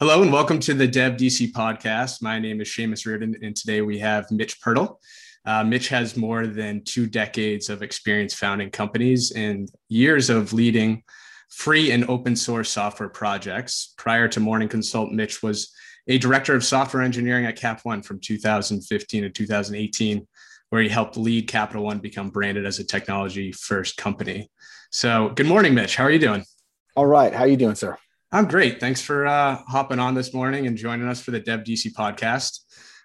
Hello and welcome to the Dev DC podcast. My name is Seamus Reardon, and today we have Mitch Pirtle. Uh, Mitch has more than two decades of experience founding companies and years of leading free and open source software projects. Prior to Morning Consult, Mitch was a director of software engineering at Cap One from 2015 to 2018, where he helped lead Capital One become branded as a technology first company. So, good morning, Mitch. How are you doing? All right. How are you doing, sir? I'm great. Thanks for uh, hopping on this morning and joining us for the Dev DC podcast.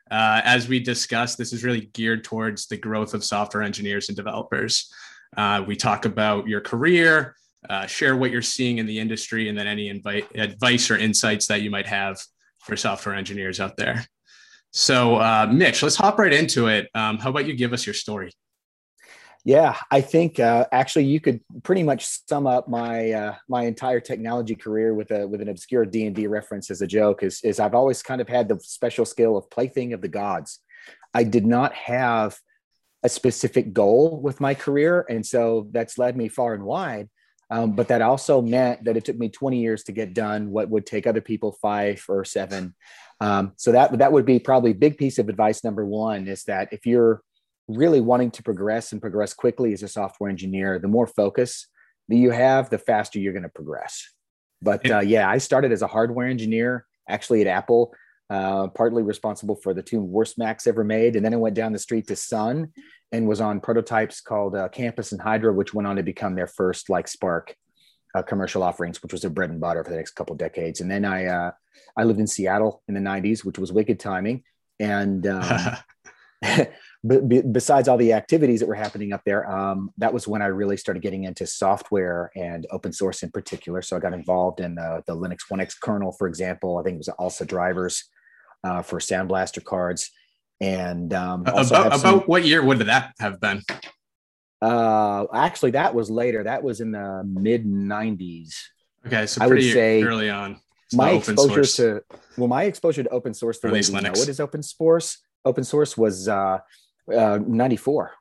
Uh, as we discussed, this is really geared towards the growth of software engineers and developers. Uh, we talk about your career, uh, share what you're seeing in the industry, and then any invite, advice or insights that you might have for software engineers out there. So, uh, Mitch, let's hop right into it. Um, how about you give us your story? Yeah, I think uh, actually you could pretty much sum up my uh, my entire technology career with a with an obscure D and D reference as a joke. Is is I've always kind of had the special skill of plaything of the gods. I did not have a specific goal with my career, and so that's led me far and wide. Um, but that also meant that it took me 20 years to get done what would take other people five or seven. Um, so that that would be probably big piece of advice. Number one is that if you're really wanting to progress and progress quickly as a software engineer, the more focus that you have, the faster you're going to progress. But uh, yeah, I started as a hardware engineer actually at Apple, uh, partly responsible for the two worst Macs ever made. And then I went down the street to Sun and was on prototypes called uh, Campus and Hydra, which went on to become their first like SPARC uh, commercial offerings, which was their bread and butter for the next couple decades. And then I uh, I lived in Seattle in the '90s, which was wicked timing. And um, but besides all the activities that were happening up there, um, that was when I really started getting into software and open source in particular. So I got involved in the, the Linux 1X kernel, for example. I think it was ALSA drivers uh, for Sound Blaster cards. And um, about, some, about what year would that have been? Uh, actually, that was later. That was in the mid 90s. Okay, so I would say early on. My exposure source. to well, my exposure to open source, the way we Linux. know it is open source. Open source was uh, uh, 94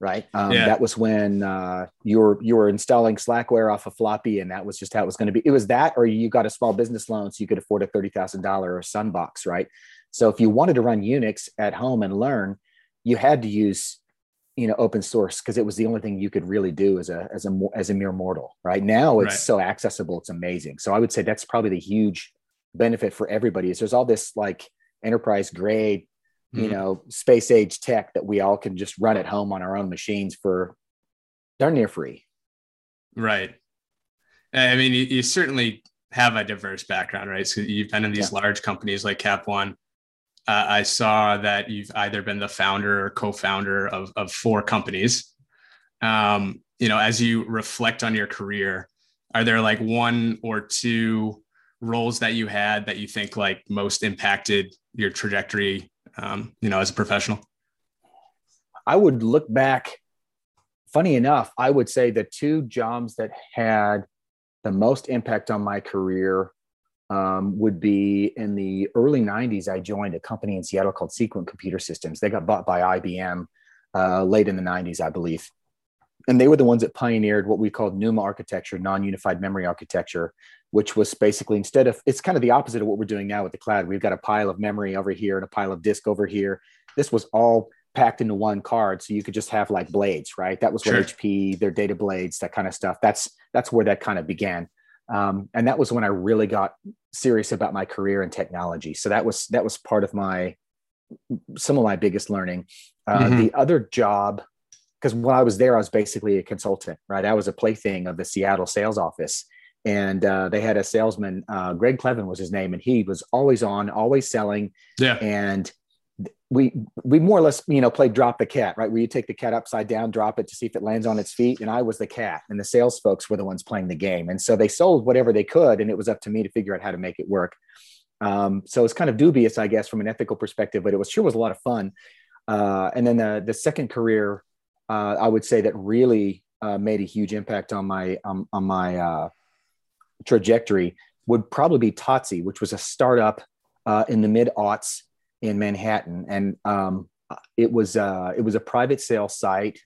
right? Um, yeah. that was when uh, you were you were installing slackware off a floppy and that was just how it was going to be. It was that or you got a small business loan so you could afford a $30000 or sunbox right? So if you wanted to run unix at home and learn you had to use you know open source because it was the only thing you could really do as a as a as a mere mortal right? Now it's right. so accessible it's amazing. So i would say that's probably the huge benefit for everybody is there's all this like enterprise grade mm-hmm. you know space age tech that we all can just run at home on our own machines for darn near free. Right. I mean you, you certainly have a diverse background right? So you've been in these yeah. large companies like cap one. Uh, i saw that you've either been the founder or co-founder of, of four companies. Um, you know as you reflect on your career are there like one or two roles that you had that you think like most impacted your trajectory um, you know, as a professional? I would look back. Funny enough, I would say the two jobs that had the most impact on my career um, would be in the early 90s. I joined a company in Seattle called Sequent Computer Systems. They got bought by IBM uh, late in the 90s, I believe. And they were the ones that pioneered what we called NUMA architecture, non unified memory architecture, which was basically instead of it's kind of the opposite of what we're doing now with the cloud. We've got a pile of memory over here and a pile of disk over here. This was all packed into one card, so you could just have like blades, right? That was what sure. HP, their data blades, that kind of stuff. That's that's where that kind of began, um, and that was when I really got serious about my career in technology. So that was that was part of my some of my biggest learning. Uh, mm-hmm. The other job, because when I was there, I was basically a consultant, right? I was a plaything of the Seattle sales office. And uh, they had a salesman uh, greg clevin was his name and he was always on always selling. Yeah. And we we more or less you know played drop the cat right? Where you take the cat upside down drop it to see if it lands on its feet and i was the cat and the sales folks were the ones playing the game. And so they sold whatever they could and it was up to me to figure out how to make it work. Um, so it's kind of dubious i guess from an ethical perspective but it was sure was a lot of fun. Uh, and then the, the second career uh, i would say that really uh, made a huge impact on my um, on my uh, trajectory would probably be Totsy, which was a startup uh, in the mid aughts in Manhattan, and um, it was uh, it was a private sale site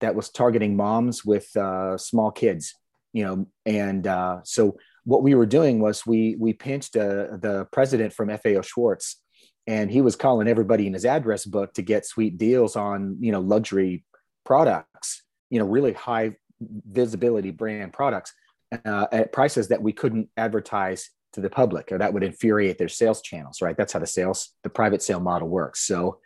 that was targeting moms with uh, small kids, you know, and so what we were doing was we we pinched the president from FAO Schwarz, and he was calling everybody in his address book to get sweet deals on you know luxury products, you know really high visibility brand products uh, at prices that we couldn't advertise to the public or that would infuriate their sales channels right? That's how the sales the private sale model works. So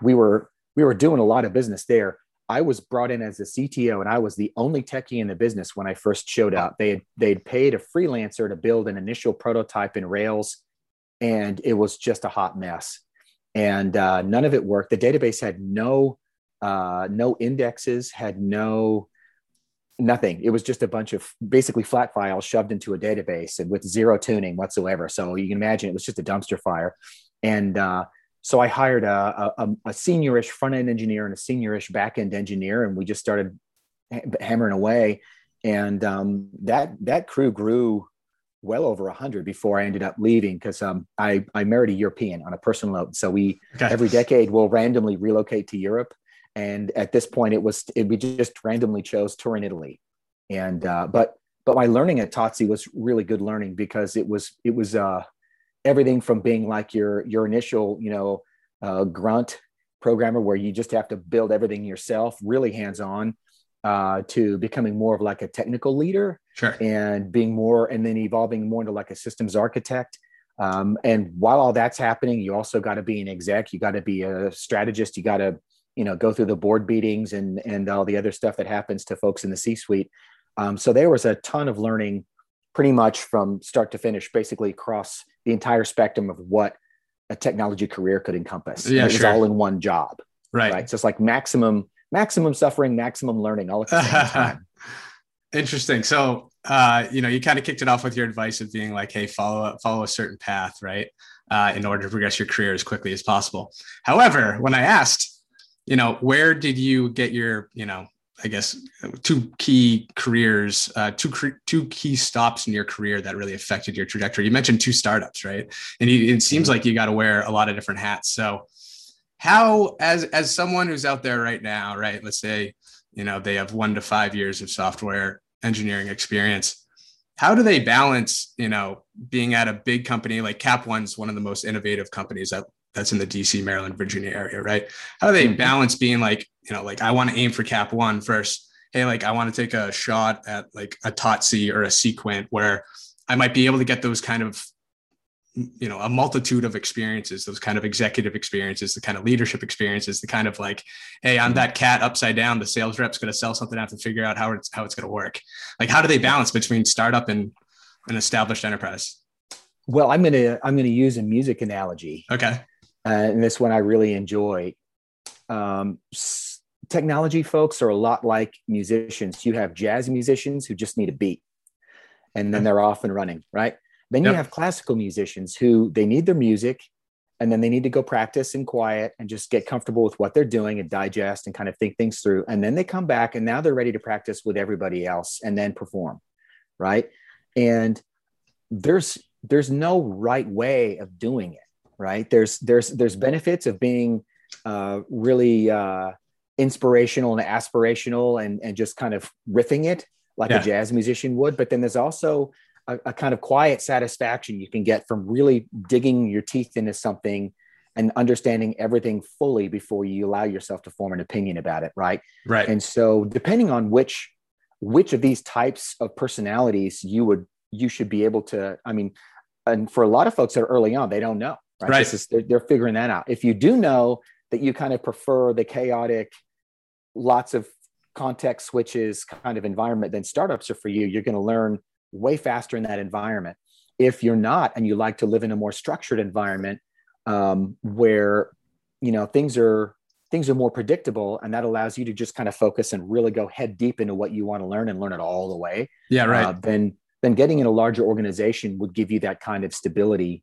we were we were doing a lot of business there. I was brought in as a cto and i was the only techie in the business when i first showed up. They had they'd paid a freelancer to build an initial prototype in rails and it was just a hot mess. And uh, none of it worked. The database had no uh, no indexes had no nothing. It was just a bunch of basically flat files shoved into a database and with zero tuning whatsoever. So you can imagine it was just a dumpster fire. And uh, so I hired a, a, a seniorish front end engineer and a seniorish back end engineer, and we just started hammering away. And um, that that crew grew well over a hundred before I ended up leaving because um, I I married a European on a personal note. So we okay. every decade will randomly relocate to Europe and at this point it was it, we just randomly chose turin italy and uh, but but my learning at Totsy was really good learning because it was it was uh, everything from being like your your initial you know uh, grunt programmer where you just have to build everything yourself really hands on uh, to becoming more of like a technical leader sure. and being more and then evolving more into like a systems architect um, and while all that's happening you also got to be an exec you got to be a strategist you got to you know go through the board meetings and and all the other stuff that happens to folks in the c suite um, so there was a ton of learning pretty much from start to finish basically across the entire spectrum of what a technology career could encompass. Yeah, it was all in one job right. right? So it's like maximum maximum suffering maximum learning all at the same time. Interesting. So uh, you know you kind of kicked it off with your advice of being like hey follow follow a certain path right? Uh, in order to progress your career as quickly as possible. However when i asked you know, where did you get your, you know, I guess two key careers, uh, two two key stops in your career that really affected your trajectory. You mentioned two startups, right? And you, it seems mm-hmm. like you got to wear a lot of different hats. So, how, as as someone who's out there right now, right? Let's say, you know, they have one to five years of software engineering experience. How do they balance, you know, being at a big company like Cap One's one of the most innovative companies that that's in the DC, Maryland, Virginia area, right? How do they mm-hmm. balance being like, you know, like I want to aim for cap one first. Hey, like I want to take a shot at like a Totsy or a Sequent where I might be able to get those kind of, you know, a multitude of experiences, those kind of executive experiences, the kind of leadership experiences, the kind of like, hey, I'm mm-hmm. that cat upside down. The sales rep's going to sell something. I have to figure out how it's how it's going to work. Like, how do they balance between startup and an established enterprise? Well, I'm gonna I'm gonna use a music analogy. Okay and this one I really enjoy. Um, technology folks are a lot like musicians. You have jazz musicians who just need a beat, and then they're off and running, right? Then you have classical musicians who they need their music, and then they need to go practice in quiet and just get comfortable with what they're doing and digest and kind of think things through. And then they come back, and now they're ready to practice with everybody else and then perform, right? And there's there's no right way of doing it right? There's there's there's benefits of being uh, really uh, inspirational and aspirational and and just kind of riffing it like yeah. a jazz musician would but then there's also a, a, kind of quiet satisfaction you can get from really digging your teeth into something and understanding everything fully before you allow yourself to form an opinion about it right? Right. And so depending on which which of these types of personalities you would you should be able to i mean and for a lot of folks that are early on they don't know right? right. Is, they're, they're figuring that out. If you do know that you kind of prefer the chaotic, lots of context switches kind of environment, then startups are for you. You're going to learn way faster in that environment. If you're not, and you like to live in a more structured environment um, where you know things are things are more predictable, and that allows you to just kind of focus and really go head deep into what you want to learn and learn it all the way. Yeah, right. Uh, then then getting in a larger organization would give you that kind of stability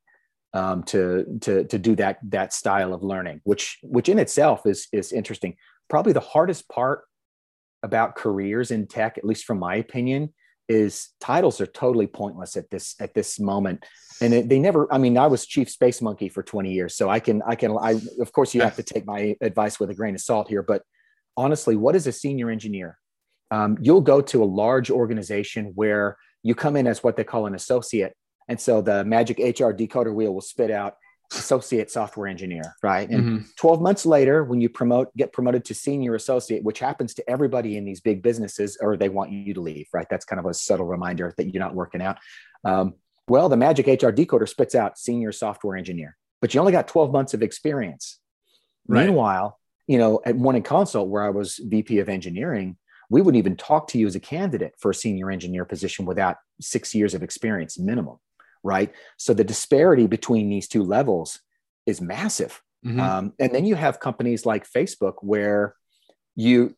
um, to to to do that that style of learning, which which in itself is is interesting. Probably the hardest part about careers in tech, at least from my opinion, is titles are totally pointless at this at this moment and it, they never i mean i was chief space monkey for 20 years so i can i can i of course you have to take my advice with a grain of salt here but honestly what is a senior engineer um, you'll go to a large organization where you come in as what they call an associate. And so the magic HR decoder wheel will spit out associate software engineer, right? And mm-hmm. 12 months later, when you promote, get promoted to senior associate, which happens to everybody in these big businesses, or they want you to leave, right? That's kind of a subtle reminder that you're not working out. Um, well, the magic HR decoder spits out senior software engineer, but you only got 12 months of experience. Right. Meanwhile, you know, at Morning Consult, where I was VP of engineering, we wouldn't even talk to you as a candidate for a senior engineer position without six years of experience minimum right? So the disparity between these two levels is massive. Mm-hmm. Um, and then you have companies like Facebook where you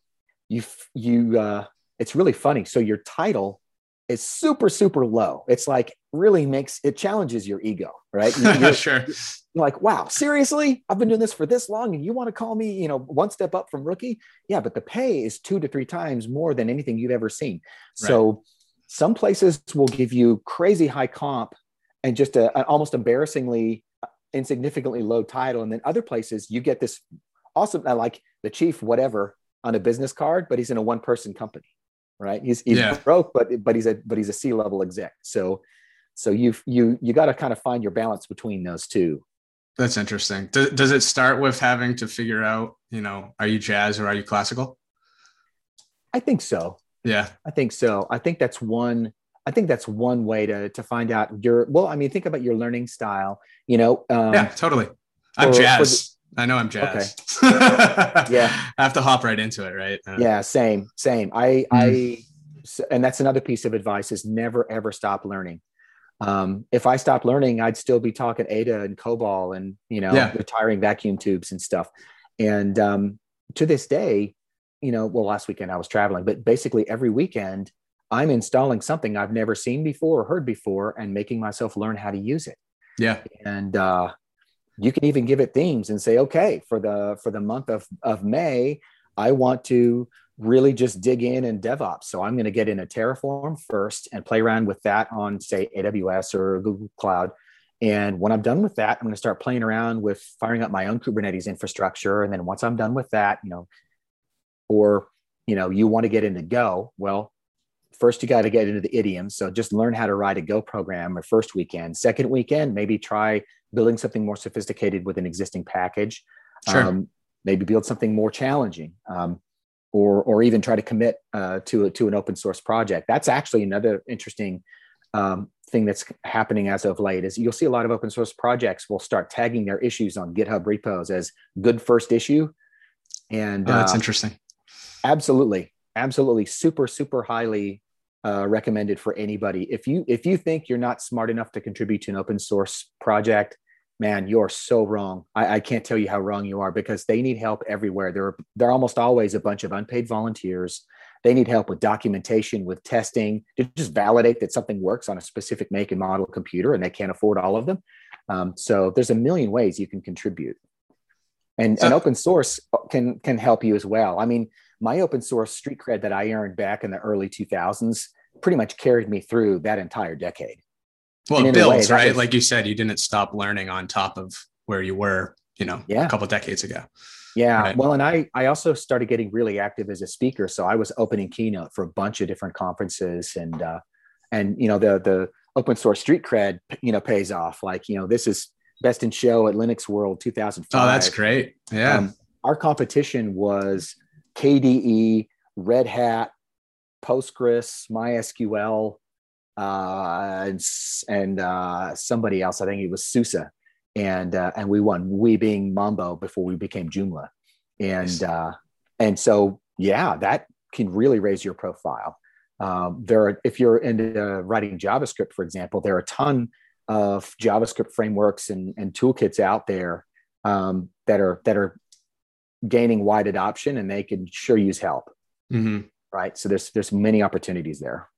you you uh, it's really funny. So your title is super super low. It's like really makes it challenges your ego, right? You're, sure. You're like, wow, seriously, I've been doing this for this long, and you want to call me, you know, one step up from rookie? Yeah, but the pay is two to three times more than anything you've ever seen. Right. So some places will give you crazy high comp and just a, an almost embarrassingly insignificantly low title. And then other places you get this awesome, uh, like the chief, whatever, on a business card, but he's in a one person company, right? He's, he's yeah. broke, but but he's a but he's a C level exec. So so you you you got to kind of find your balance between those two. That's interesting. Does, does it start with having to figure out, you know, are you jazz or are you classical? I think so. Yeah. I think so. I think that's one I think that's one way to to find out your well. I mean, think about your learning style. You know. Um, yeah, totally. I'm for, jazz. For the, I know I'm jazz. Okay. yeah. I have to hop right into it, right? Uh, yeah, same, same. I, mm. I, and that's another piece of advice is never ever stop learning. Um, if I stopped learning, I'd still be talking Ada and COBOL and you know yeah. retiring vacuum tubes and stuff. And um, to this day, you know, well, last weekend I was traveling, but basically every weekend I'm installing something I've never seen before or heard before and making myself learn how to use it. Yeah. And uh, you can even give it themes and say, okay, for the for the month of, of May, I want to really just dig in in DevOps. So I'm going to get in a Terraform first and play around with that on, say, AWS or Google Cloud. And when I'm done with that, I'm going to start playing around with firing up my own Kubernetes infrastructure. And then once I'm done with that, you know, or you know, you want to get into Go, well, first you got to get into the idioms. So just learn how to write a Go program or first weekend. Second weekend, maybe try building something more sophisticated with an existing package. Sure. Um, maybe build something more challenging. Um, or, or even try to commit uh, to, a, to an open source project. That's actually another interesting um, thing that's happening as of late is you'll see a lot of open source projects will start tagging their issues on GitHub repos as good first issue. And oh, that's uh, interesting. Absolutely absolutely super super highly uh, recommended for anybody. If you if you think you're not smart enough to contribute to an open source project man you're so wrong. I, I can't tell you how wrong you are because they need help everywhere. There are there are almost always a bunch of unpaid volunteers. They need help with documentation with testing to just validate that something works on a specific make and model computer and they can't afford all of them. Um, so there's a million ways you can contribute. And, so, and open source can can help you as well. I mean my open source street cred that I earned back in the early 2000s pretty much carried me through that entire decade. Well, it builds, way, right? Was, like you said, you didn't stop learning on top of where you were, you know, yeah. a couple decades ago. Yeah. Right? Well, and I I also started getting really active as a speaker. So I was opening keynote for a bunch of different conferences and uh and you know the the open source street cred, you know, pays off. Like, you know, this is best in show at Linux World 2005. Oh, that's great. Yeah. Um, our competition was KDE, Red Hat, Postgres, MySQL, uh, and, and uh, somebody else. I think it was SUSE, and uh, and we won. We being Mambo before we became Joomla, and uh, and so yeah, that can really raise your profile. Um, there are if you're into writing JavaScript, for example, there are a ton of JavaScript frameworks and, and toolkits out there um, that are that are gaining wide adoption and they can sure use help. Mm-hmm. Right. So there's there's many opportunities there.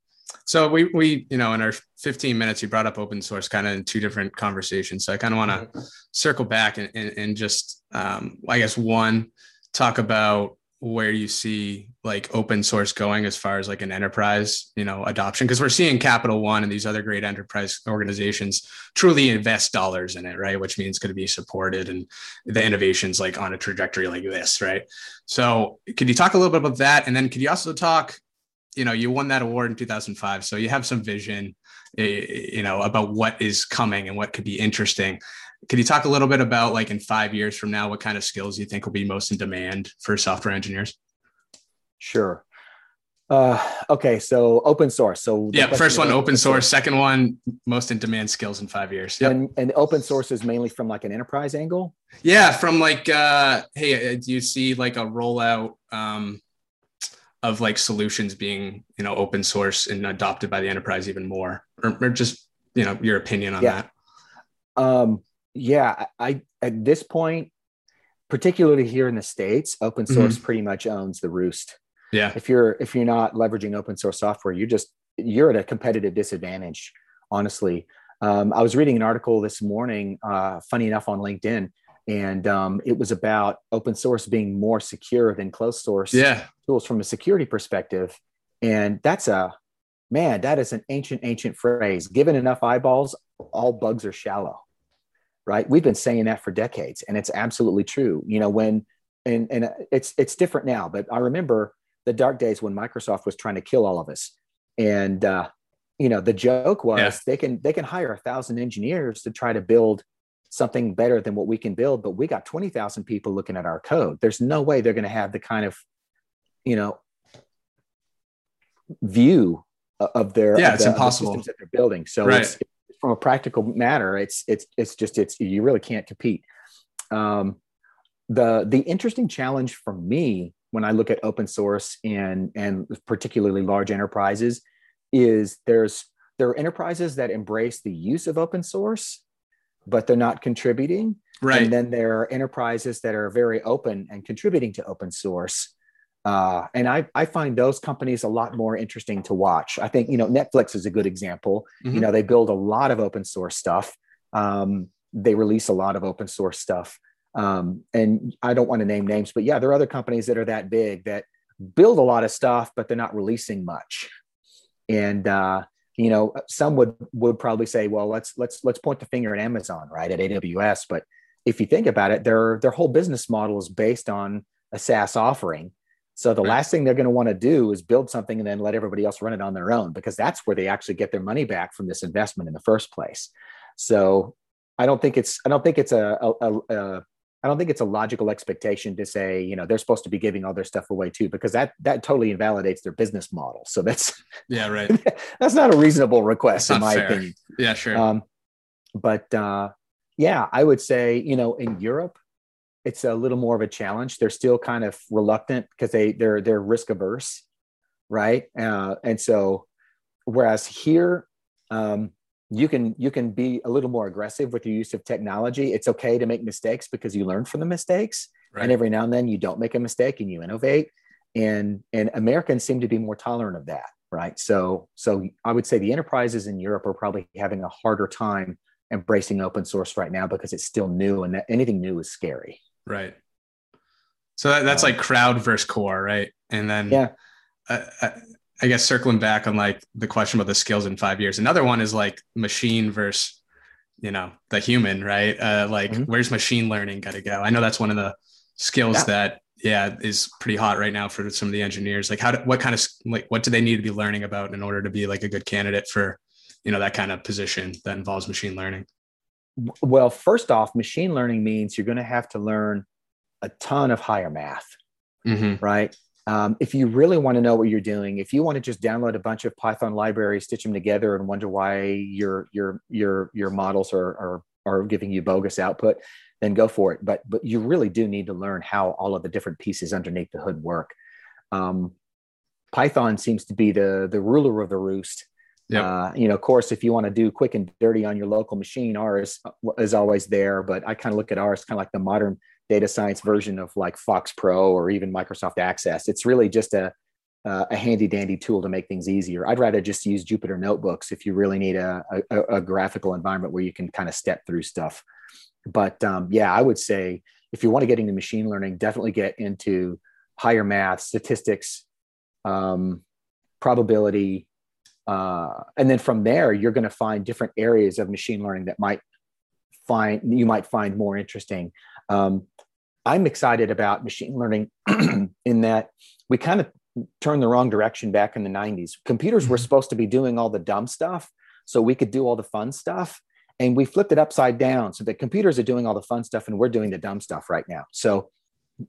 So we we you know in our 15 minutes you brought up open source kind of in two different conversations. So I kind of want to mm-hmm. circle back and, and, and just um, I guess one talk about where you see like open source going as far as like an enterprise you know adoption because we're seeing capital one and these other great enterprise organizations truly invest dollars in it right? Which means going to be supported and the innovations like on a trajectory like this right? So could you talk a little bit about that? And then could you also talk you know, you won that award in 2005, so you have some vision, eh, you know, about what is coming and what could be interesting. Could you talk a little bit about like in five years from now, what kind of skills you think will be most in demand for software engineers? Sure. Uh, okay, so open source. So yeah, first one open source. Second one, most in demand skills in five years. Yep. And, and open source is mainly from like an enterprise angle. Yeah, from like, uh, hey, uh, do you see like a rollout um, of like solutions being you know open source and adopted by the enterprise even more, or, or just you know your opinion on yeah. that? Um, yeah, I at this point, particularly here in the states, open source mm-hmm. pretty much owns the roost. Yeah. If you're if you're not leveraging open source software you're just you're at a competitive disadvantage honestly. Um, i was reading an article this morning uh, funny enough on linkedin and um, it was about open source being more secure than closed source yeah. tools from a security perspective. And that's a man that is an ancient ancient phrase. Given enough eyeballs all bugs are shallow right we've been saying that for decades and it's absolutely true you know when and and it's it's different now but i remember the dark days when Microsoft was trying to kill all of us. And uh, you know, the joke was yeah. they can they can hire a thousand engineers to try to build something better than what we can build, but we got twenty thousand people looking at our code. There's no way they're going to have the kind of, you know, view of their yeah, of it's the, impossible systems that they're building. So right. it's, from a practical matter, it's it's it's just it's you really can't compete. Um, the the interesting challenge for me when I look at open source and and particularly large enterprises is there's there are enterprises that embrace the use of open source, but they're not contributing. Right. And then there are enterprises that are very open and contributing to open source. Uh, and I, I find those companies a lot more interesting to watch. I think, you know, Netflix is a good example. Mm-hmm. You know, they build a lot of open source stuff. Um, they release a lot of open source stuff. Um, and I don't want to name names, but yeah, there are other companies that are that big that build a lot of stuff, but they're not releasing much. And uh, you know, some would would probably say, well, let's let's let's point the finger at Amazon, right, at AWS. But if you think about it, their their whole business model is based on a SaaS offering. So the right. last thing they're going to want to do is build something and then let everybody else run it on their own because that's where they actually get their money back from this investment in the first place. So I don't think it's I don't think it's a, a, a, I don't think it's a logical expectation to say, you know, they're supposed to be giving all their stuff away too, because that that totally invalidates their business model. So that's yeah, right. that's not a reasonable request, in my fair. opinion. Yeah, sure. Um, but uh, yeah, I would say, you know, in Europe, it's a little more of a challenge. They're still kind of reluctant because they they're they're risk averse, right? Uh, and so, whereas here, um, you can you can be a little more aggressive with your use of technology it's okay to make mistakes because you learn from the mistakes right. and every now and then you don't make a mistake and you innovate and and americans seem to be more tolerant of that right so so i would say the enterprises in europe are probably having a harder time embracing open source right now because it's still new and that anything new is scary right so that, that's um, like crowd versus core right and then yeah uh, uh I guess circling back on like the question about the skills in five years. Another one is like machine versus, you know, the human, right? Uh, like mm-hmm. where's machine learning got to go? I know that's one of the skills yeah. that yeah is pretty hot right now for some of the engineers. Like how do, what kind of like what do they need to be learning about in order to be like a good candidate for you know that kind of position that involves machine learning? Well, first off, machine learning means you're going to have to learn a ton of higher math, mm-hmm. right? Um, if you really want to know what you're doing, if you want to just download a bunch of Python libraries, stitch them together, and wonder why your your your your models are are are giving you bogus output, then go for it. But but you really do need to learn how all of the different pieces underneath the hood work. Um, Python seems to be the the ruler of the roost. Yep. Uh, you know, of course, if you want to do quick and dirty on your local machine, R is, is always there. But I kind of look at as kind of like the modern data science version of like FoxPro or even Microsoft Access. It's really just a uh, a handy dandy tool to make things easier. I'd rather just use Jupyter notebooks if you really need a, a, a graphical environment where you can kind of step through stuff. But um, yeah, I would say if you want to get into machine learning, definitely get into higher math, statistics, um, probability. Uh, and then from there, you're going to find different areas of machine learning that might find you might find more interesting. Um, I'm excited about machine learning in that we kind of turned the wrong direction back in the 90s. Computers were mm-hmm. supposed to be doing all the dumb stuff so we could do all the fun stuff. And we flipped it upside down so that computers are doing all the fun stuff and we're doing the dumb stuff right now. So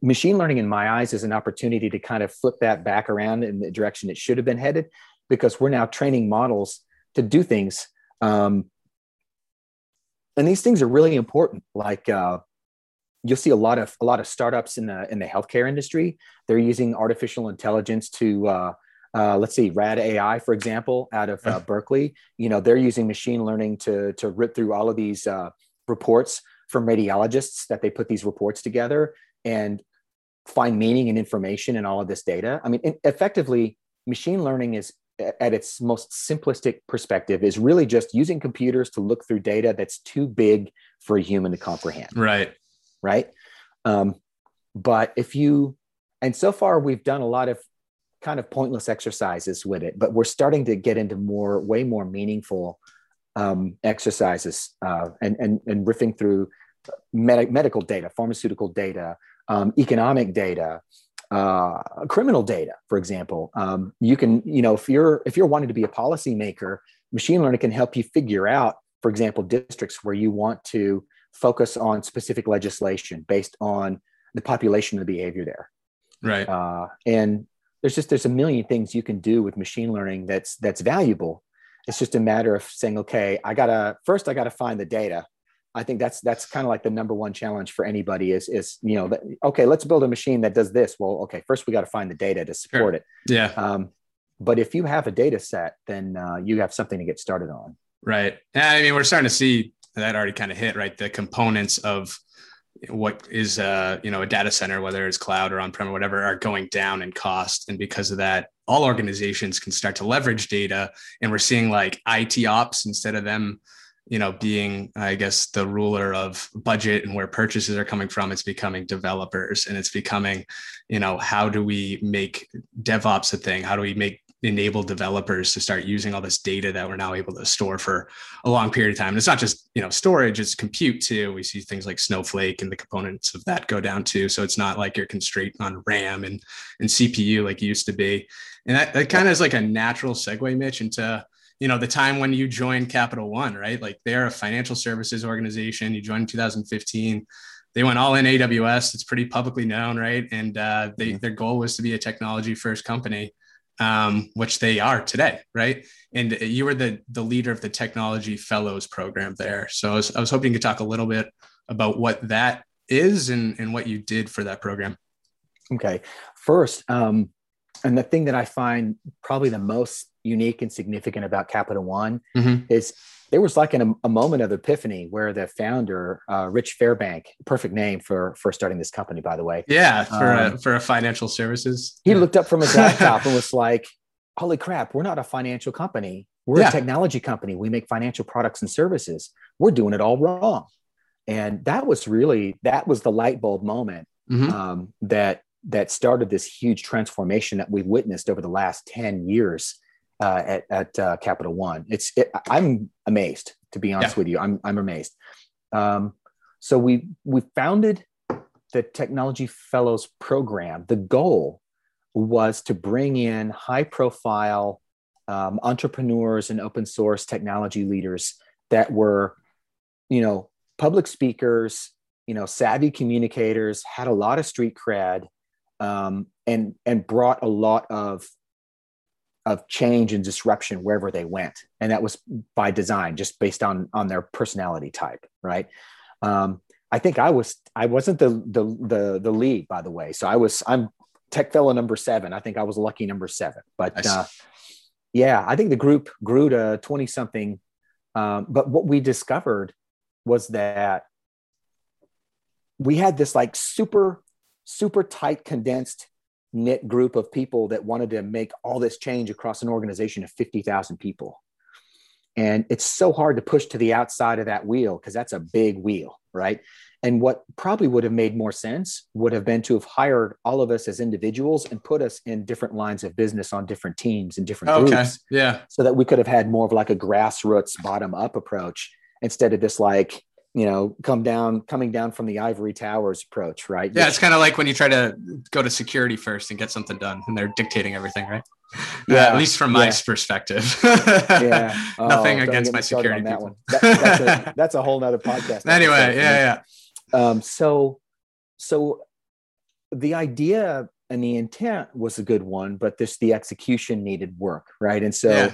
machine learning in my eyes is an opportunity to kind of flip that back around in the direction it should have been headed because we're now training models to do things um, and these things are really important. Like uh, you'll see a lot of a lot of startups in the in the healthcare industry. They're using artificial intelligence to uh, uh, let's see rad ai for example out of uh, berkeley. You know they're using machine learning to to rip through all of these uh, reports from radiologists that they put these reports together and find meaning and information in all of this data. I mean effectively machine learning is at its most simplistic perspective is really just using computers to look through data that's too big for a human to comprehend. Right. Right? Um, but if you and so far we've done a lot of kind of pointless exercises with it but we're starting to get into more way more meaningful um, exercises uh, and, and and riffing through med- medical data pharmaceutical data um, economic data uh, criminal data, for example. Um, you can, you know, if you're if you're wanting to be a policymaker, machine learning can help you figure out, for example, districts where you want to focus on specific legislation based on the population and the behavior there. Right. Uh, and there's just there's a million things you can do with machine learning that's that's valuable. It's just a matter of saying, okay, I gotta first I gotta find the data I think that's that's kind of like the number one challenge for anybody is is you know that, okay let's build a machine that does this. Well okay first we got to find the data to support sure. it. Yeah. Um, but if you have a data set then uh, you have something to get started on. Right. Yeah I mean we're starting to see that already kind of hit right? The components of what is uh you know a data center whether it's cloud or on-prem or whatever are going down in cost. And because of that all organizations can start to leverage data. And we're seeing like IT ops instead of them you know being i guess the ruler of budget and where purchases are coming from it's becoming developers and it's becoming you know how do we make devops a thing? How do we make enable developers to start using all this data that we're now able to store for a long period of time? And it's not just you know storage it's compute too. We see things like snowflake and the components of that go down too. So it's not like you're constrained on ram and and cpu like it used to be. And that, that kind of is like a natural segue mitch into you know the time when you joined capital one right? Like they're a financial services organization. You joined in 2015 they went all in aws it's pretty publicly known right? And uh, they, mm-hmm. their goal was to be a technology first company um, which they are today right? And you were the the leader of the technology fellows program there. So i was, I was hoping you could talk a little bit about what that is and, and what you did for that program. Okay. First um, and the thing that i find probably the most unique and significant about Capital One mm-hmm. is there was like an, a moment of epiphany where the founder, uh, Rich Fairbank, perfect name for for starting this company, by the way. Yeah, for um, a, for a financial services. He yeah. looked up from his laptop and was like, "Holy crap, we're not a financial company. We're yeah. a technology company. We make financial products and services. We're doing it all wrong." And that was really that was the light bulb moment mm-hmm. um, that that started this huge transformation that we've witnessed over the last ten years uh, at, at uh, Capital One. It's it, I'm amazed to be honest yeah. with you. I'm I'm amazed. Um, so we we founded the Technology Fellows program. The goal was to bring in high profile um, entrepreneurs and open source technology leaders that were, you know, public speakers, you know, savvy communicators, had a lot of street cred, um, and and brought a lot of of change and disruption wherever they went. And that was by design just based on on their personality type right? Um, i think i was i wasn't the the the, the lead by the way. So i was i'm tech fellow number seven. I think i was lucky number seven. But uh, yeah i think the group grew to 20 something. Um, but what we discovered was that we had this like super super tight condensed knit group of people that wanted to make all this change across an organization of 50,000 people. And it's so hard to push to the outside of that wheel because that's a big wheel, right? And what probably would have made more sense would have been to have hired all of us as individuals and put us in different lines of business on different teams and different okay. groups. Yeah. So that we could have had more of like a grassroots bottom up approach instead of this like you know, come down, coming down from the ivory towers approach, right? Yeah, it's kind of like when you try to go to security first and get something done, and they're dictating everything, right? Yeah, uh, at least from my yeah. perspective. yeah, nothing oh, against my security on that people. one. That, that's, a, that's a whole nother podcast. anyway, yeah, yeah. Um, so, so the idea and the intent was a good one, but this the execution needed work, right? And so. Yeah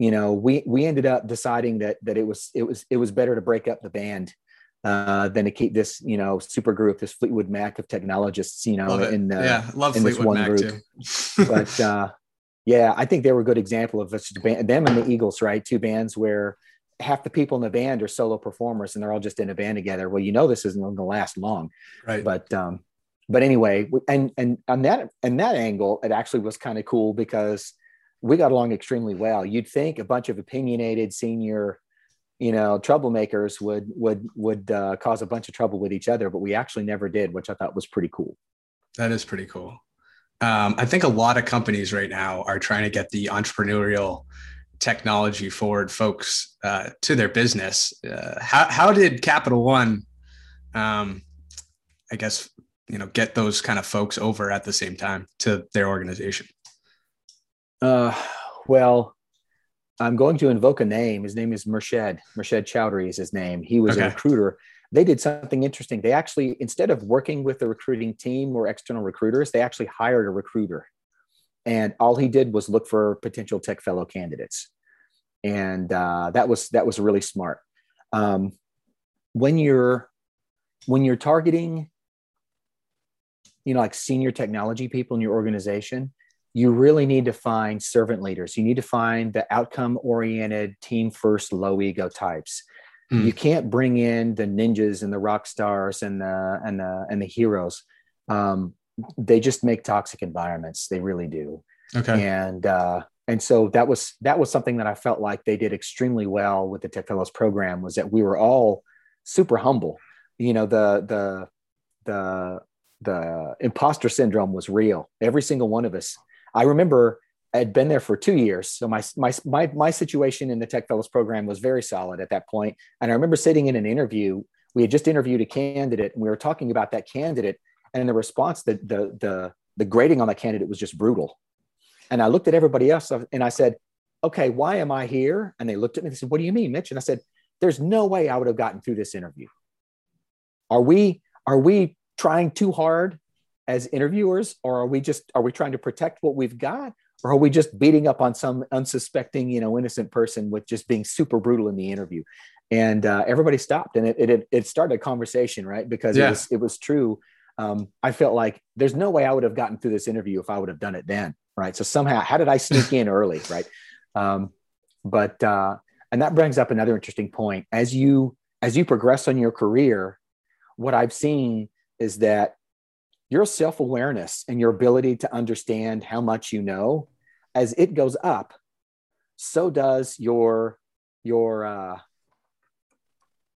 you know, we we ended up deciding that that it was it was it was better to break up the band uh, than to keep this you know super group, this Fleetwood Mac of technologists, you know, in uh, yeah, love in Fleetwood Mac group. too. but uh, yeah, I think they were a good example of band, them and the Eagles, right? Two bands where half the people in the band are solo performers and they're all just in a band together. Well, you know, this isn't going to last long, right? But um, but anyway, and and on that and that angle, it actually was kind of cool because we got along extremely well. You'd think a bunch of opinionated senior, you know, troublemakers would would would uh, cause a bunch of trouble with each other, but we actually never did, which I thought was pretty cool. That is pretty cool. Um, I think a lot of companies right now are trying to get the entrepreneurial technology forward folks uh, to their business. Uh, how how did Capital One, um, I guess, you know, get those kind of folks over at the same time to their organization? Uh, well, I'm going to invoke a name. His name is Murshed. Murshed Chowdhury is his name. He was okay. a recruiter. They did something interesting. They actually, instead of working with the recruiting team or external recruiters, they actually hired a recruiter. And all he did was look for potential tech fellow candidates. And uh, that was that was really smart. Um, when you're when you're targeting, you know, like senior technology people in your organization, you really need to find servant leaders. You need to find the outcome oriented, team first, low ego types. Mm. You can't bring in the ninjas and the rock stars and the and the and the heroes. Um, they just make toxic environments. They really do. Okay. And uh, and so that was that was something that I felt like they did extremely well with the Tech Fellows program was that we were all super humble. You know the the the the imposter syndrome was real. Every single one of us I remember I had been there for two years. So my, my, my, my situation in the Tech Fellows program was very solid at that point. And I remember sitting in an interview, we had just interviewed a candidate and we were talking about that candidate and the response, the, the, the, the grading on that candidate was just brutal. And I looked at everybody else and I said, okay, why am I here? And they looked at me and said, what do you mean, Mitch? And I said, there's no way I would have gotten through this interview. Are we, are we trying too hard as interviewers or are we just are we trying to protect what we've got? Or are we just beating up on some unsuspecting you know innocent person with just being super brutal in the interview? And uh, everybody stopped and it, it it started a conversation right? Because yeah. it was it was true. Um, i felt like there's no way i would have gotten through this interview if i would have done it then right? So somehow how did i sneak in early right? Um, but uh, and that brings up another interesting point. As you as you progress on your career what i've seen is that your self awareness and your ability to understand how much you know, as it goes up, so does your your uh,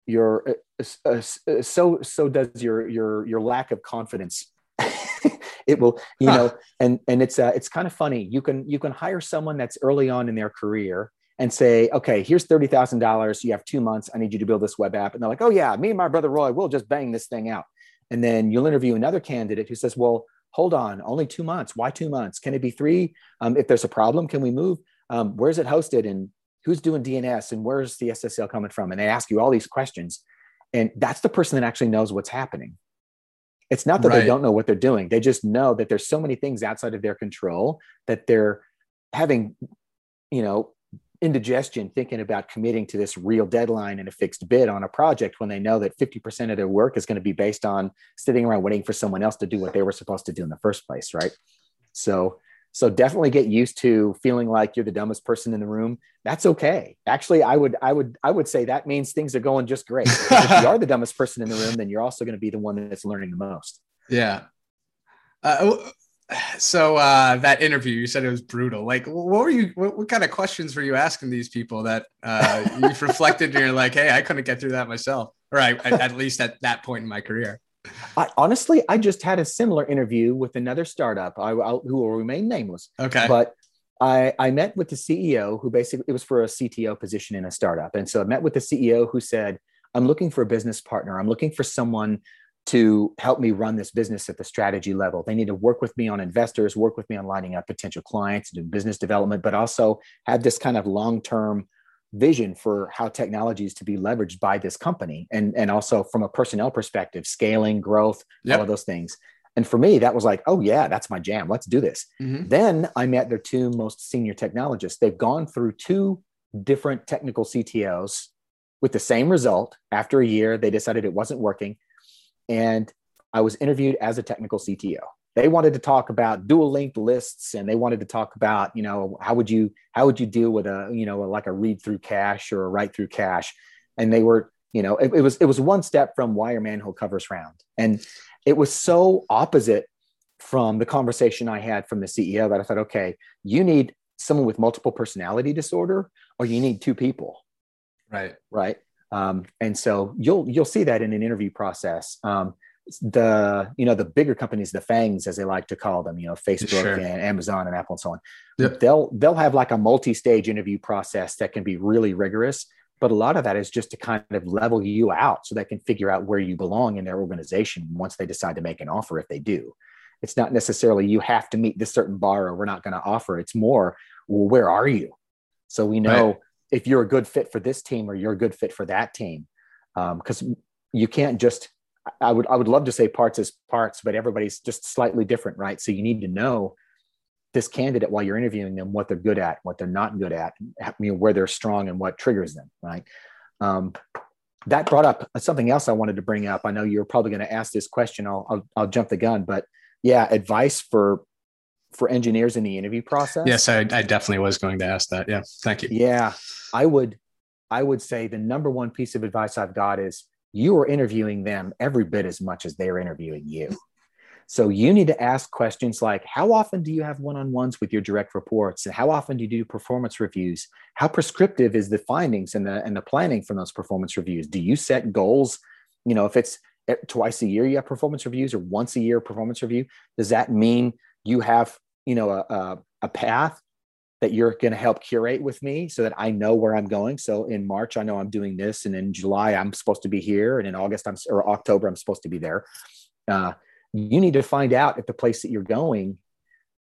your uh, uh, uh so so does your your your lack of confidence. it will you huh. know and and it's uh, it's kind of funny you can you can hire someone that's early on in their career and say, okay, here's $30,000. You have two months. I need you to build this web app. And they're like, oh, yeah, me and my brother Roy, we'll just bang this thing out. And then you'll interview another candidate who says, well, hold on, only two months. Why two months? Can it be three? Um, if there's a problem, can we move? Um, where's it hosted? And who's doing DNS? And where's the SSL coming from? And they ask you all these questions. And that's the person that actually knows what's happening. It's not that right. they don't know what they're doing. They just know that there's so many things outside of their control that they're having, you know, indigestion thinking about committing to this real deadline and a fixed bid on a project when they know that 50% of their work is going to be based on sitting around waiting for someone else to do what they were supposed to do in the first place right? So so definitely get used to feeling like you're the dumbest person in the room. That's okay. Actually i would i would i would say that means things are going just great. If you are the dumbest person in the room then you're also going to be the one that's learning the most. Yeah. Uh, so uh, that interview, you said it was brutal. Like, what were you? What, what kind of questions were you asking these people that uh, you've reflected? and you're like, hey, I couldn't get through that myself, or I, at least at that point in my career. I, honestly, I just had a similar interview with another startup I, I, who will remain nameless. Okay, but I, I met with the CEO who basically it was for a CTO position in a startup, and so I met with the CEO who said, I'm looking for a business partner. I'm looking for someone to help me run this business at the strategy level. They need to work with me on investors, work with me on lining up potential clients, do business development, but also have this kind of long term vision for how technology is to be leveraged by this company. And, and also from a personnel perspective, scaling, growth, yep. all of those things. And for me, that was like, oh, yeah, that's my jam. Let's do this. Mm-hmm. Then I met their two most senior technologists. They've gone through two different technical CTOs with the same result. After a year, they decided it wasn't working and I was interviewed as a technical CTO. They wanted to talk about dual linked lists and they wanted to talk about, you know, how would you how would you deal with a, you know, like a read through cache or a write through cache? And they were, you know, it, it was it was one step from wire manhole covers round. And it was so opposite from the conversation I had from the CEO that I thought, okay, you need someone with multiple personality disorder or you need two people. Right. Right. Um, and so you'll you'll see that in an interview process. Um, the you know the bigger companies, the FAANGs as they like to call them, you know Facebook sure. and Amazon and Apple and so on. Yep. They'll they'll have like a multi-stage interview process that can be really rigorous. But a lot of that is just to kind of level you out so they can figure out where you belong in their organization once they decide to make an offer if they do. It's not necessarily you have to meet this certain bar or we're not going to offer. It's more, well, where are you? So we know right if you're a good fit for this team or you're a good fit for that team because um, you can't just i would i would love to say parts as parts but everybody's just slightly different right? So you need to know this candidate while you're interviewing them what they're good at what they're not good at I mean, where they're strong and what triggers them right? Um, that brought up something else i wanted to bring up. I know you're probably going to ask this question. I'll, I'll i'll jump the gun but yeah advice for for engineers in the interview process yes I, I definitely was going to ask that yeah thank you yeah I would I would say the number one piece of advice I've got is you are interviewing them every bit as much as they're interviewing you. So you need to ask questions like how often do you have one-on-ones with your direct reports and how often do you do performance reviews? How prescriptive is the findings and the and the planning from those performance reviews? Do you set goals? You know, if it's eh, twice a year you have performance reviews or once a year performance review, does that mean you have, you know, a, a, a path that you're going to help curate with me so that I know where I'm going. So in March, I know I'm doing this, and in July, I'm supposed to be here, and in August, I'm or October, I'm supposed to be there. Uh, you need to find out if the place that you're going,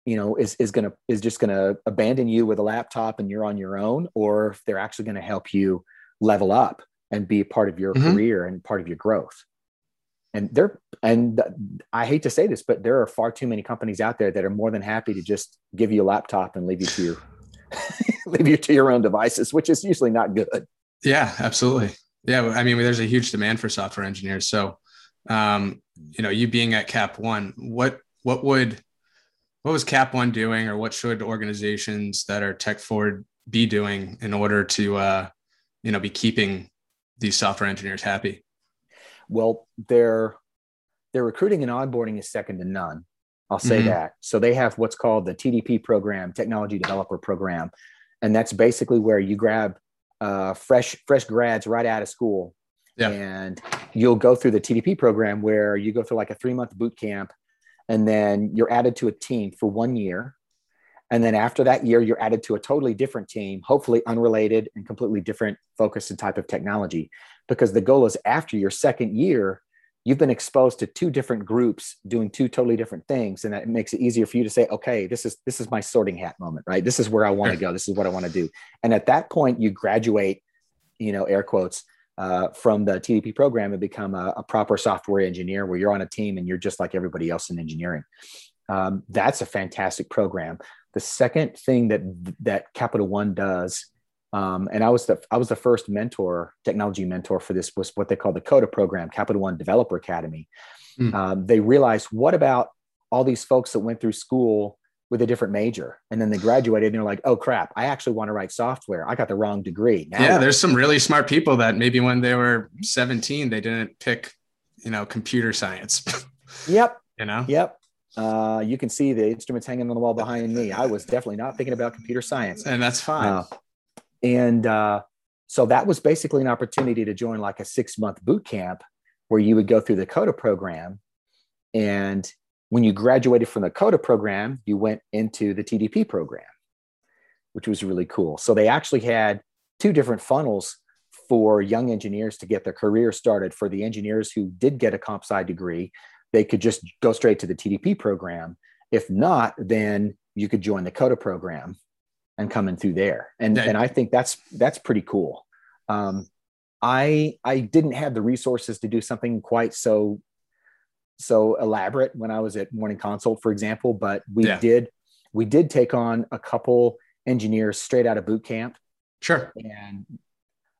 you know, is is going to is just going to abandon you with a laptop and you're on your own, or if they're actually going to help you level up and be part of your mm-hmm. career and part of your growth. And there, and I hate to say this, but there are far too many companies out there that are more than happy to just give you a laptop and leave you to your leave you to your own devices, which is usually not good. Yeah, absolutely. Yeah, I mean, there's a huge demand for software engineers. So, um, you know, you being at Cap One, what what would what was Cap One doing, or what should organizations that are tech forward be doing in order to, uh, you know, be keeping these software engineers happy? Well, their their recruiting and onboarding is second to none. I'll say mm-hmm. that. So they have what's called the TDP program, Technology Developer Program, and that's basically where you grab uh, fresh fresh grads right out of school, yeah. and you'll go through the TDP program where you go through like a three month boot camp, and then you're added to a team for one year, and then after that year you're added to a totally different team, hopefully unrelated and completely different focus and type of technology, because the goal is after your second year you've been exposed to two different groups doing two totally different things. And that makes it easier for you to say okay this is this is my sorting hat moment right? This is where i want to go. This is what i want to do. And at that point you graduate you know air quotes uh, from the tdp program and become a, a, proper software engineer where you're on a team and you're just like everybody else in engineering. Um, that's a fantastic program. The second thing that that capital one does um, and I was the I was the first mentor, technology mentor for this was what they call the CODA program, Capital One Developer Academy. Mm. Um, they realized what about all these folks that went through school with a different major and then they graduated and they're like, oh crap, I actually want to write software. I got the wrong degree. Now yeah, there's some really smart people that maybe when they were 17 they didn't pick, you know, computer science. yep. You know. Yep. Uh, you can see the instruments hanging on the wall behind me. I was definitely not thinking about computer science, and that's fine. Uh, and uh, so that was basically an opportunity to join like a six month boot camp where you would go through the CODA program. And when you graduated from the CODA program, you went into the TDP program, which was really cool. So they actually had two different funnels for young engineers to get their career started. For the engineers who did get a comp sci degree, they could just go straight to the TDP program. If not, then you could join the CODA program and come in through there. And, yeah. and I think that's that's pretty cool. Um, I I didn't have the resources to do something quite so so elaborate when I was at Morning Consult, for example, but we yeah. did we did take on a couple engineers straight out of boot camp. Sure. And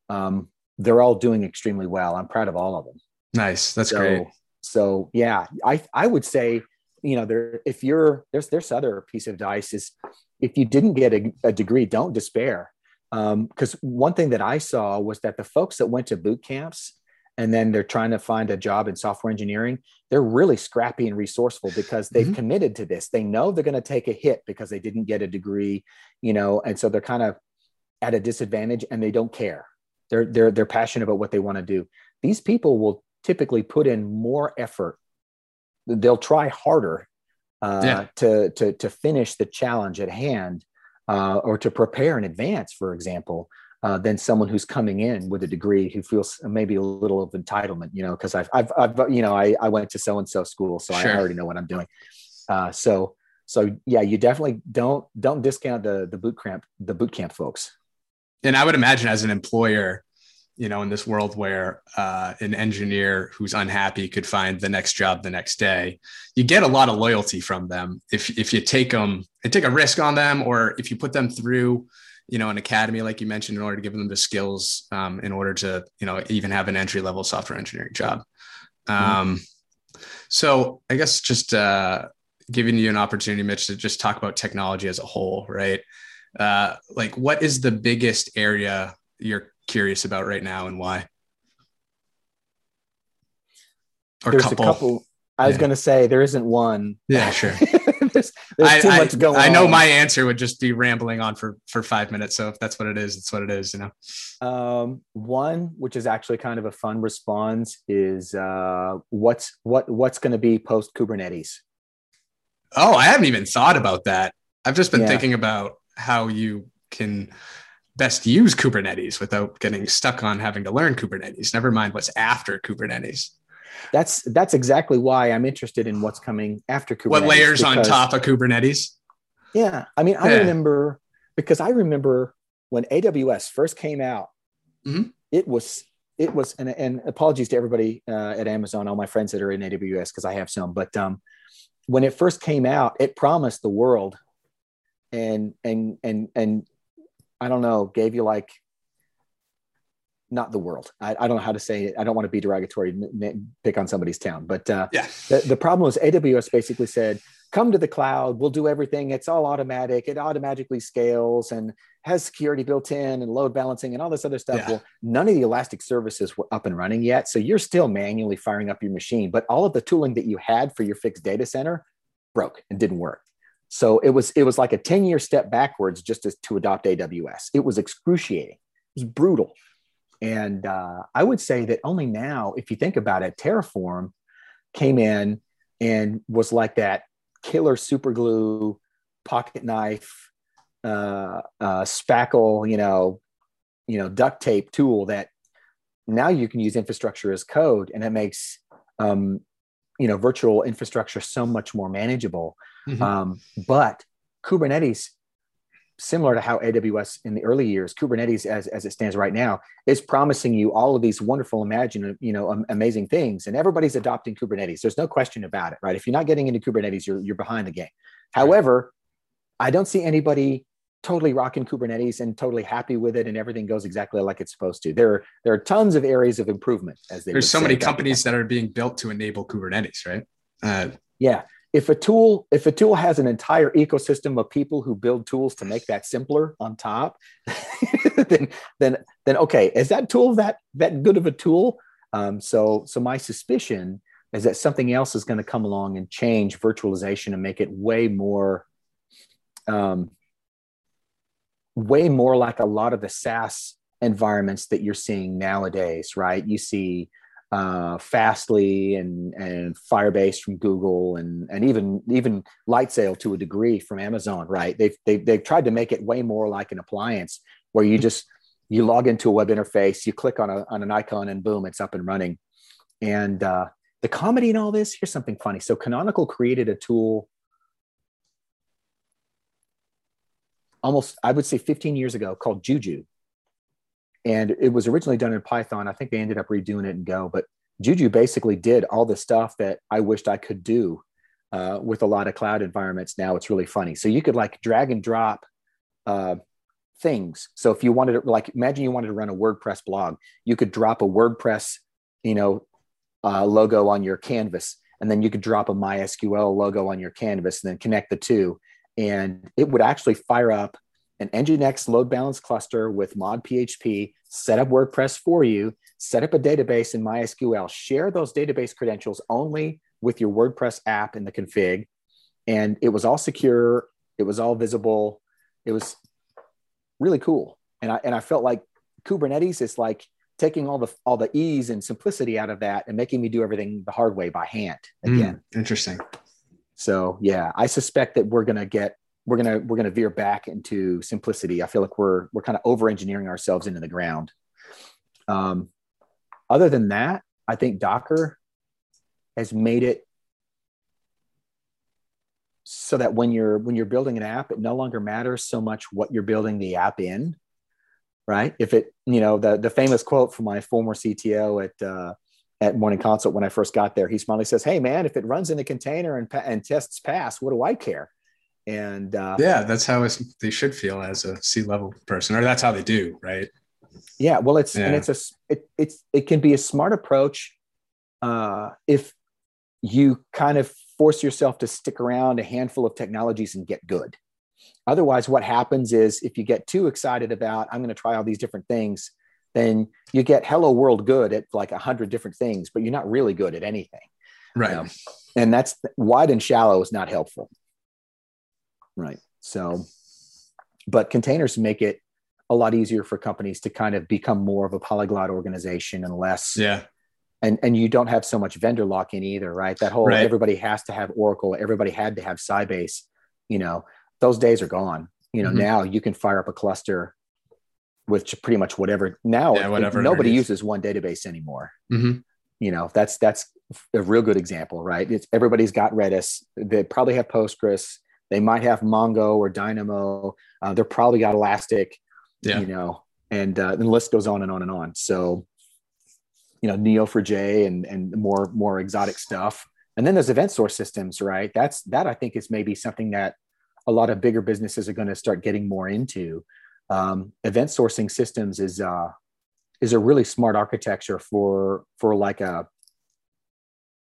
um, they're all doing extremely well. I'm proud of all of them. Nice. That's so, great. So yeah, I I would say, you know, there if you're there's there's other piece of advice is if you didn't get a, a degree, don't despair. Because um, one thing that I saw was that the folks that went to boot camps and then they're trying to find a job in software engineering, they're really scrappy and resourceful because they've mm-hmm. committed to this. They know they're going to take a hit because they didn't get a degree, you know, and so they're kind of at a disadvantage and they don't care. They're they're they're passionate about what they want to do. These people will typically put in more effort. They'll try harder uh, yeah. to to to finish the challenge at hand uh, or to prepare in advance, for example, uh, than someone who's coming in with a degree who feels maybe a little of entitlement, you know, because I've, I've, I've, you know, I, I went to so and so school, so sure. I already know what I'm doing. Uh, so, so yeah, you definitely don't don't discount the the boot camp the boot camp folks. And I would imagine as an employer, you know, in this world where uh, an engineer who's unhappy could find the next job the next day, you get a lot of loyalty from them if if you take them and take a risk on them, or if you put them through you know, an academy, like you mentioned, in order to give them the skills um, in order to, you know, even have an entry level software engineering job. Mm-hmm. Um, so I guess just uh, giving you an opportunity, Mitch, to just talk about technology as a whole, right? Uh, like, what is the biggest area you're curious about right now, and why? Or There's couple. a couple. I was going to say there isn't one. Yeah, sure. there's, there's too I, much going I, I know my answer would just be rambling on for for five minutes. So if that's what it is, it's what it is. You know. Um, one, which is actually kind of a fun response, is uh, what's what what's going to be post Kubernetes. Oh, I haven't even thought about that. I've just been yeah. thinking about how you can best use Kubernetes without getting stuck on having to learn Kubernetes. Never mind what's after Kubernetes that's that's exactly why I'm interested in what's coming after Kubernetes. What layers because, on top of Kubernetes? Yeah, I mean, I yeah. remember because I remember when AWS first came out. Mm-hmm. It was it was and, and apologies to everybody uh, at Amazon, all my friends that are in AWS because I have some, but um, when it first came out, it promised the world, and and and and I don't know, gave you like not the world. I, I, don't know how to say it. I don't want to be derogatory, pick on somebody's town. But uh, yeah. the, the problem was AWS basically said, come to the cloud. We'll do everything. It's all automatic. It automatically scales and has security built in and load balancing and all this other stuff. Yeah. Well, none of the Elastic services were up and running yet. So you're still manually firing up your machine, but all of the tooling that you had for your fixed data center broke and didn't work. So it was it was like a 10 year step backwards just as, to adopt AWS. It was excruciating. It was brutal. And uh, I would say that only now, if you think about it, Terraform came in and was like that killer super glue, pocket knife, uh, uh, spackle, you know, you know, duct tape tool that now you can use infrastructure as code, and it makes um, you know virtual infrastructure so much more manageable. Mm-hmm. Um, but Kubernetes similar to how AWS in the early years, Kubernetes as, as it stands right now is promising you all of these wonderful, imagine, you know, amazing things. And everybody's adopting Kubernetes. There's no question about it, right? If you're not getting into Kubernetes, you're, you're behind the game. However, I don't see anybody totally rocking Kubernetes and totally happy with it and everything goes exactly like it's supposed to. There, there are tons of areas of improvement as there's so many companies that are being built to enable Kubernetes, right? Uh, yeah if a tool if a tool has an entire ecosystem of people who build tools to make that simpler on top then then then okay is that tool that that good of a tool um, so so my suspicion is that something else is going to come along and change virtualization and make it way more um, way more like a lot of the SaaS environments that you're seeing nowadays, right? You see uh, Fastly and and Firebase from Google and and even even Lightsail to a degree from Amazon, right? They've they've they've tried to make it way more like an appliance where you just you log into a web interface, you click on, a, on an icon, and boom, it's up and running. And uh, the comedy in all this, here's something funny. So Canonical created a tool almost, I would say 15 years ago called Juju. And it was originally done in Python. I think they ended up redoing it in Go, but Juju basically did all the stuff that I wished I could do uh, with a lot of cloud environments. Now it's really funny. So you could like drag and drop uh, things. So if you wanted to, like, imagine you wanted to run a WordPress blog, you could drop a WordPress, you know, uh, logo on your canvas, and then you could drop a MySQL logo on your canvas, and then connect the two, and it would actually fire up an Nginx load balance cluster with mod PHP, set up WordPress for you, set up a database in MySQL, share those database credentials only with your WordPress app in the config. And it was all secure, it was all visible, it was really cool. And I, and I felt like Kubernetes is like taking all the all the ease and simplicity out of that and making me do everything the hard way by hand hmm, again. Mm, interesting. So yeah, I suspect that we're gonna get we're gonna we're gonna veer back into simplicity. I feel like we're we're kind of over engineering ourselves into the ground. Um, other than that, I think Docker has made it so that when you're when you're building an app, it no longer matters so much what you're building the app in, right? If it, you know, the the famous quote from my former CTO at uh, at Morning Consult when I first got there, he smilingly says, "Hey, man, if it runs in a container and and tests pass, what do I care?" And uh, yeah, that's how they should feel as a C level person, or that's how they do, right? Yeah, well, it's yeah. and it's a it, it's it can be a smart approach uh, if you kind of force yourself to stick around a handful of technologies and get good. Otherwise, what happens is if you get too excited about I'm going to try all these different things, then you get hello world good at like a hundred different things, but you're not really good at anything. Right. Um, and that's wide and shallow is not helpful. Right. So, but containers make it a lot easier for companies to kind of become more of a polyglot organization and less yeah. and and you don't have so much vendor lock in either right? That whole right. everybody has to have oracle everybody had to have sybase you know those days are gone. You know mm-hmm. now you can fire up a cluster with pretty much whatever. Now yeah, whatever nobody uses one database anymore. Mm-hmm. you know that's that's a real good example right? It's everybody's got redis. They probably have postgres they might have mongo or dynamo uh, they're probably got elastic yeah. you know, and uh, the list goes on and on and on. So, you know, Neo4j and and more more exotic stuff. And then there's event source systems, right? That's that I think is maybe something that a lot of bigger businesses are going to start getting more into. Um, event sourcing systems is uh, is a really smart architecture for for like a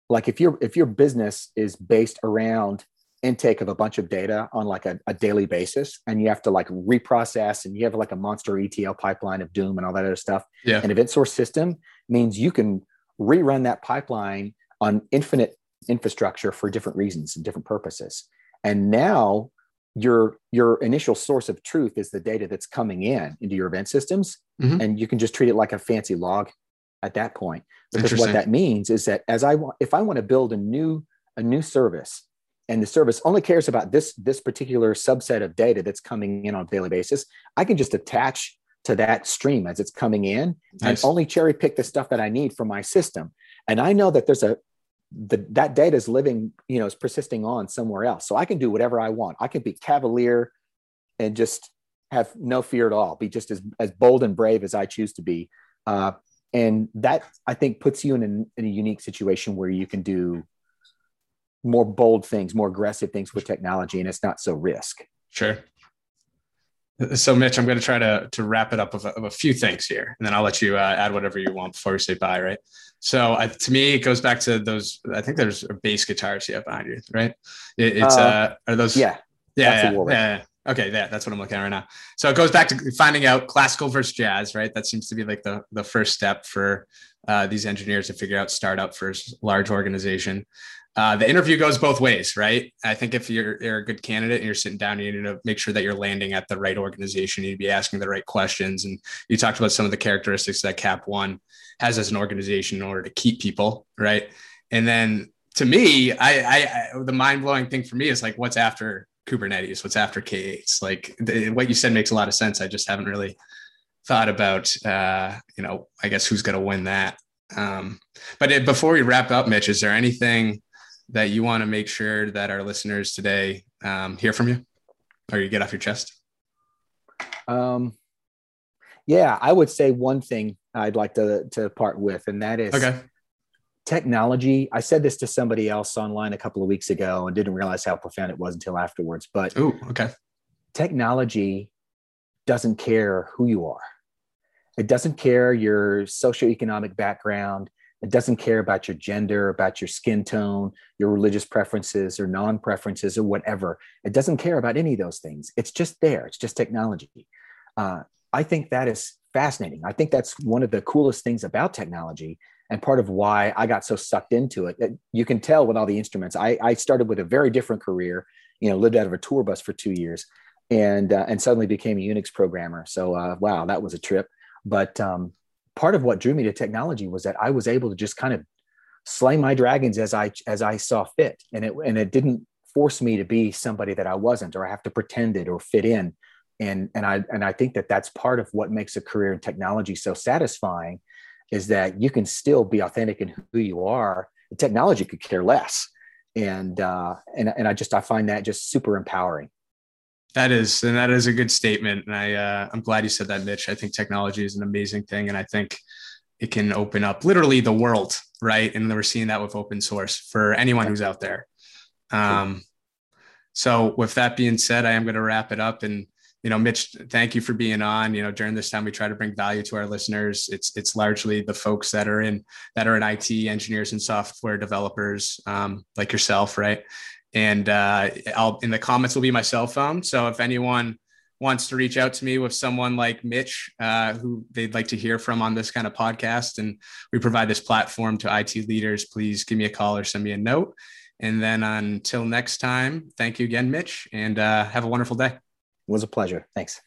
like if your if your business is based around intake of a bunch of data on like a, a, daily basis and you have to like reprocess and you have like a monster etl pipeline of doom and all that other stuff. Yeah. An event source system means you can rerun that pipeline on infinite infrastructure for different reasons and different purposes. And now your your initial source of truth is the data that's coming in into your event systems mm-hmm. and you can just treat it like a fancy log at that point. Because what that means is that as i want if i want to build a new a new service and the service only cares about this this particular subset of data that's coming in on a daily basis i can just attach to that stream as it's coming in nice. and only cherry pick the stuff that i need for my system. And i know that there's a the, that data is living you know is persisting on somewhere else. So i can do whatever i want. I can be cavalier and just have no fear at all be just as, as bold and brave as i choose to be. Uh, and that i think puts you in, an, in a unique situation where you can do more bold things, more aggressive things with technology, and it's not so risk. Sure. So, Mitch, I'm going to try to to wrap it up with a, of a few things here, and then I'll let you uh, add whatever you want before we say bye. Right. So, to me, it goes back to those. I think there's a bass guitars you have behind you, right? It, it's uh, uh, are those? Yeah. Yeah. Yeah, yeah. Okay, yeah, that's what I'm looking at right now. So it goes back to finding out classical versus jazz, right? That seems to be like the the first step for uh, these engineers to figure out startup versus large organization uh, the interview goes both ways, right? I think if you're, you're, a good candidate and you're sitting down, you need to make sure that you're landing at the right organization. You need to be asking the right questions. And you talked about some of the characteristics that Cap One has as an organization in order to keep people, right? And then to me, I, I, the mind blowing thing for me is like, what's after Kubernetes? What's after K8s? Like the, what you said makes a lot of sense. I just haven't really thought about, uh, you know, I guess who's going to win that. Um, but it, before we wrap up, Mitch, is there anything that you want to make sure that our listeners today um, hear from you or you get off your chest? Um, yeah, I would say one thing I'd like to, to part with, and that is okay. technology. I said this to somebody else online a couple of weeks ago and didn't realize how profound it was until afterwards. But oh, okay. Technology doesn't care who you are. It doesn't care your socioeconomic background. It doesn't care about your gender, about your skin tone, your religious preferences or non preferences or whatever. It doesn't care about any of those things. It's just there, it's just technology. Uh, I think that is fascinating. I think that's one of the coolest things about technology and part of why I got so sucked into it. You can tell with all the instruments. I, I started with a very different career, you know, lived out of a tour bus for two years and, uh, and suddenly became a Unix programmer. So, uh, wow, that was a trip. But um, part of what drew me to technology was that I was able to just kind of slay my dragons as I as I saw fit, and it and it didn't force me to be somebody that I wasn't, or I have to pretend it or fit in. And and I and I think that that's part of what makes a career in technology so satisfying, is that you can still be authentic in who you are. The technology could care less, and uh, and and I just I find that just super empowering. That is, and that is a good statement. And I, uh, I'm glad you said that, Mitch. I think technology is an amazing thing, and I think it can open up literally the world, right? And we're seeing that with open source for anyone who's out there. Um, so, with that being said, I am going to wrap it up. And you know, Mitch, thank you for being on. You know, during this time, we try to bring value to our listeners. It's it's largely the folks that are in that are in IT engineers and software developers, um, like yourself, right? And uh, I'll in the comments will be my cell phone. So if anyone wants to reach out to me with someone like Mitch, uh, who they'd like to hear from on this kind of podcast, and we provide this platform to IT leaders, please give me a call or send me a note. And then until next time, thank you again, Mitch, and uh, have a wonderful day. It was a pleasure. Thanks.